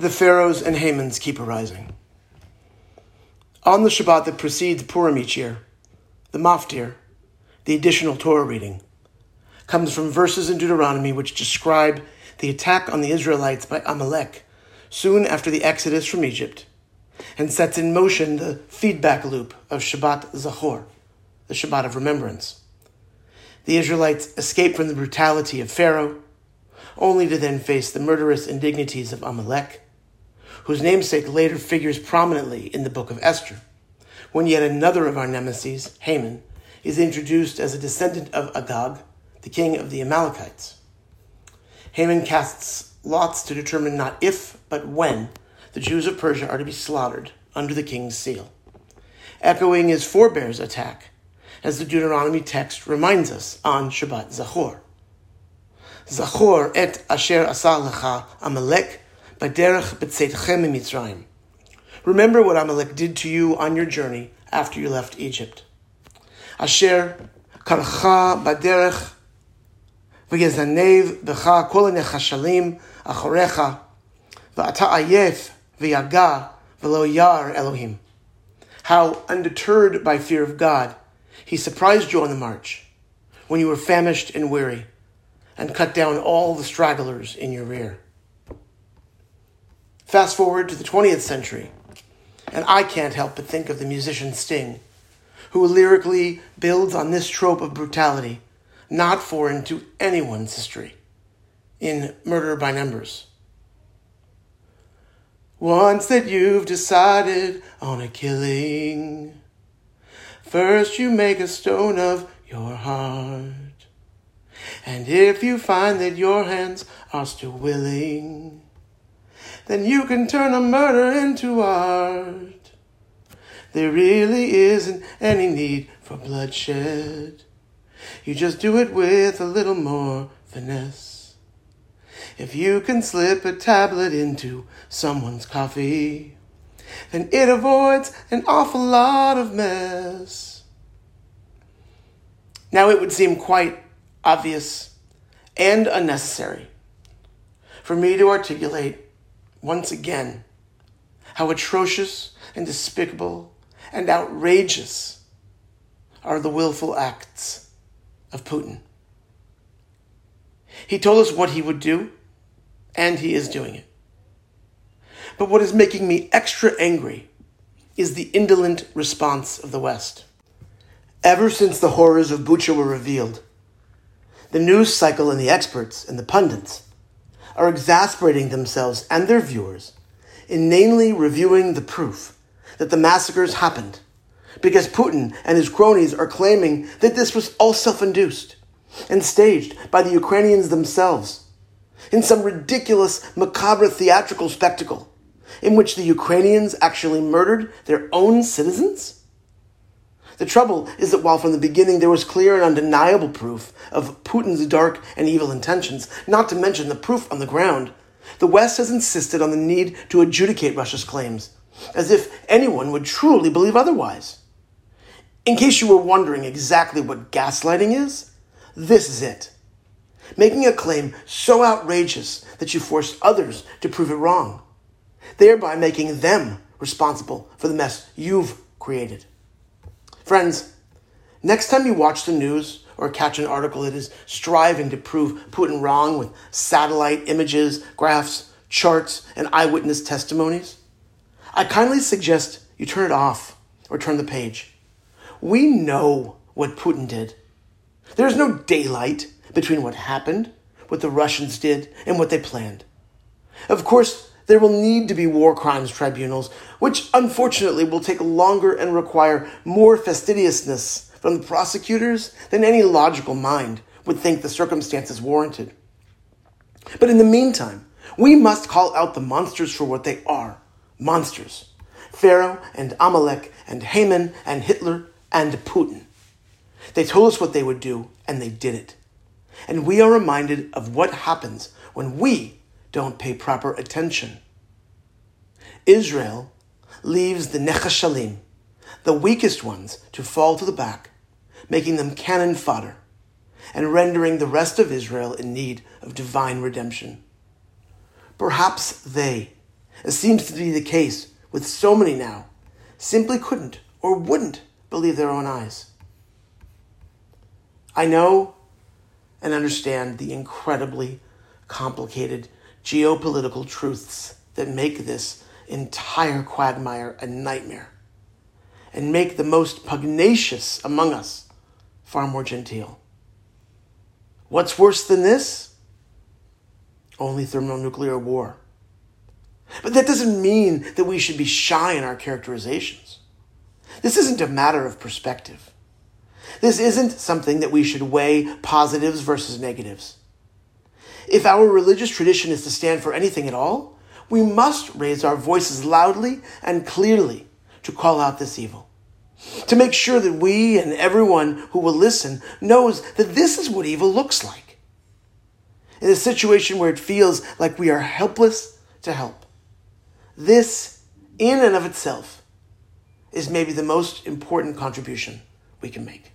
the Pharaohs and Hamans keep arising. On the Shabbat that precedes Purim each year, the Maftir, the additional Torah reading, comes from verses in Deuteronomy which describe the attack on the Israelites by Amalek soon after the exodus from Egypt and sets in motion the feedback loop of Shabbat Zachor, the Shabbat of remembrance. The Israelites escape from the brutality of Pharaoh, only to then face the murderous indignities of Amalek, whose namesake later figures prominently in the book of Esther, when yet another of our nemesis, Haman, is introduced as a descendant of Agag, the king of the Amalekites. Haman casts lots to determine not if, but when the Jews of Persia are to be slaughtered under the king's seal, echoing his forebear's attack, as the Deuteronomy text reminds us on Shabbat Zachor. Zachor et asher asa Amalek baderech b'tzeitchem Mitzrayim. Remember what Amalek did to you on your journey after you left Egypt. Asher karcha baderech v'gezanev b'cha kol nechashalim achorecha v'ata ayef v'yaga v'lo yar Elohim. How, undeterred by fear of God, he surprised you on the march when you were famished and weary and cut down all the stragglers in your rear. Fast forward to the 20th century, and I can't help but think of the musician Sting, who lyrically builds on this trope of brutality, not foreign to anyone's history, in Murder by Numbers. Once that you've decided on a killing, first you make a stone of your heart. And if you find that your hands are still willing, then you can turn a murder into art. There really isn't any need for bloodshed. You just do it with a little more finesse. If you can slip a tablet into someone's coffee, then it avoids an awful lot of mess. Now it would seem quite obvious and unnecessary for me to articulate once again how atrocious and despicable and outrageous are the willful acts of Putin. He told us what he would do, and he is doing it. But what is making me extra angry is the indolent response of the West. Ever since the horrors of Bucha were revealed, the news cycle and the experts and the pundits are exasperating themselves and their viewers, inanely reviewing the proof that the massacres happened because Putin and his cronies are claiming that this was all self induced and staged by the Ukrainians themselves in some ridiculous, macabre theatrical spectacle in which the Ukrainians actually murdered their own citizens? The trouble is that while from the beginning there was clear and undeniable proof of Putin's dark and evil intentions, not to mention the proof on the ground, the West has insisted on the need to adjudicate Russia's claims, as if anyone would truly believe otherwise. In case you were wondering exactly what gaslighting is, this is it. Making a claim so outrageous that you force others to prove it wrong, thereby making them responsible for the mess you've created. Friends, next time you watch the news or catch an article that is striving to prove Putin wrong with satellite images, graphs, charts, and eyewitness testimonies, I kindly suggest you turn it off or turn the page. We know what Putin did. There's no daylight between what happened, what the Russians did, and what they planned. Of course, there will need to be war crimes tribunals, which unfortunately will take longer and require more fastidiousness from the prosecutors than any logical mind would think the circumstances warranted. But in the meantime, we must call out the monsters for what they are monsters Pharaoh and Amalek and Haman and Hitler and Putin. They told us what they would do, and they did it. And we are reminded of what happens when we don't pay proper attention. Israel leaves the Nechashalim, the weakest ones, to fall to the back, making them cannon fodder, and rendering the rest of Israel in need of divine redemption. Perhaps they, as seems to be the case with so many now, simply couldn't or wouldn't believe their own eyes. I know and understand the incredibly complicated geopolitical truths that make this entire quagmire a nightmare and make the most pugnacious among us far more genteel. What's worse than this? Only thermonuclear war. But that doesn't mean that we should be shy in our characterizations. This isn't a matter of perspective. This isn't something that we should weigh positives versus negatives. If our religious tradition is to stand for anything at all, we must raise our voices loudly and clearly to call out this evil. To make sure that we and everyone who will listen knows that this is what evil looks like. In a situation where it feels like we are helpless to help. This, in and of itself, is maybe the most important contribution we can make.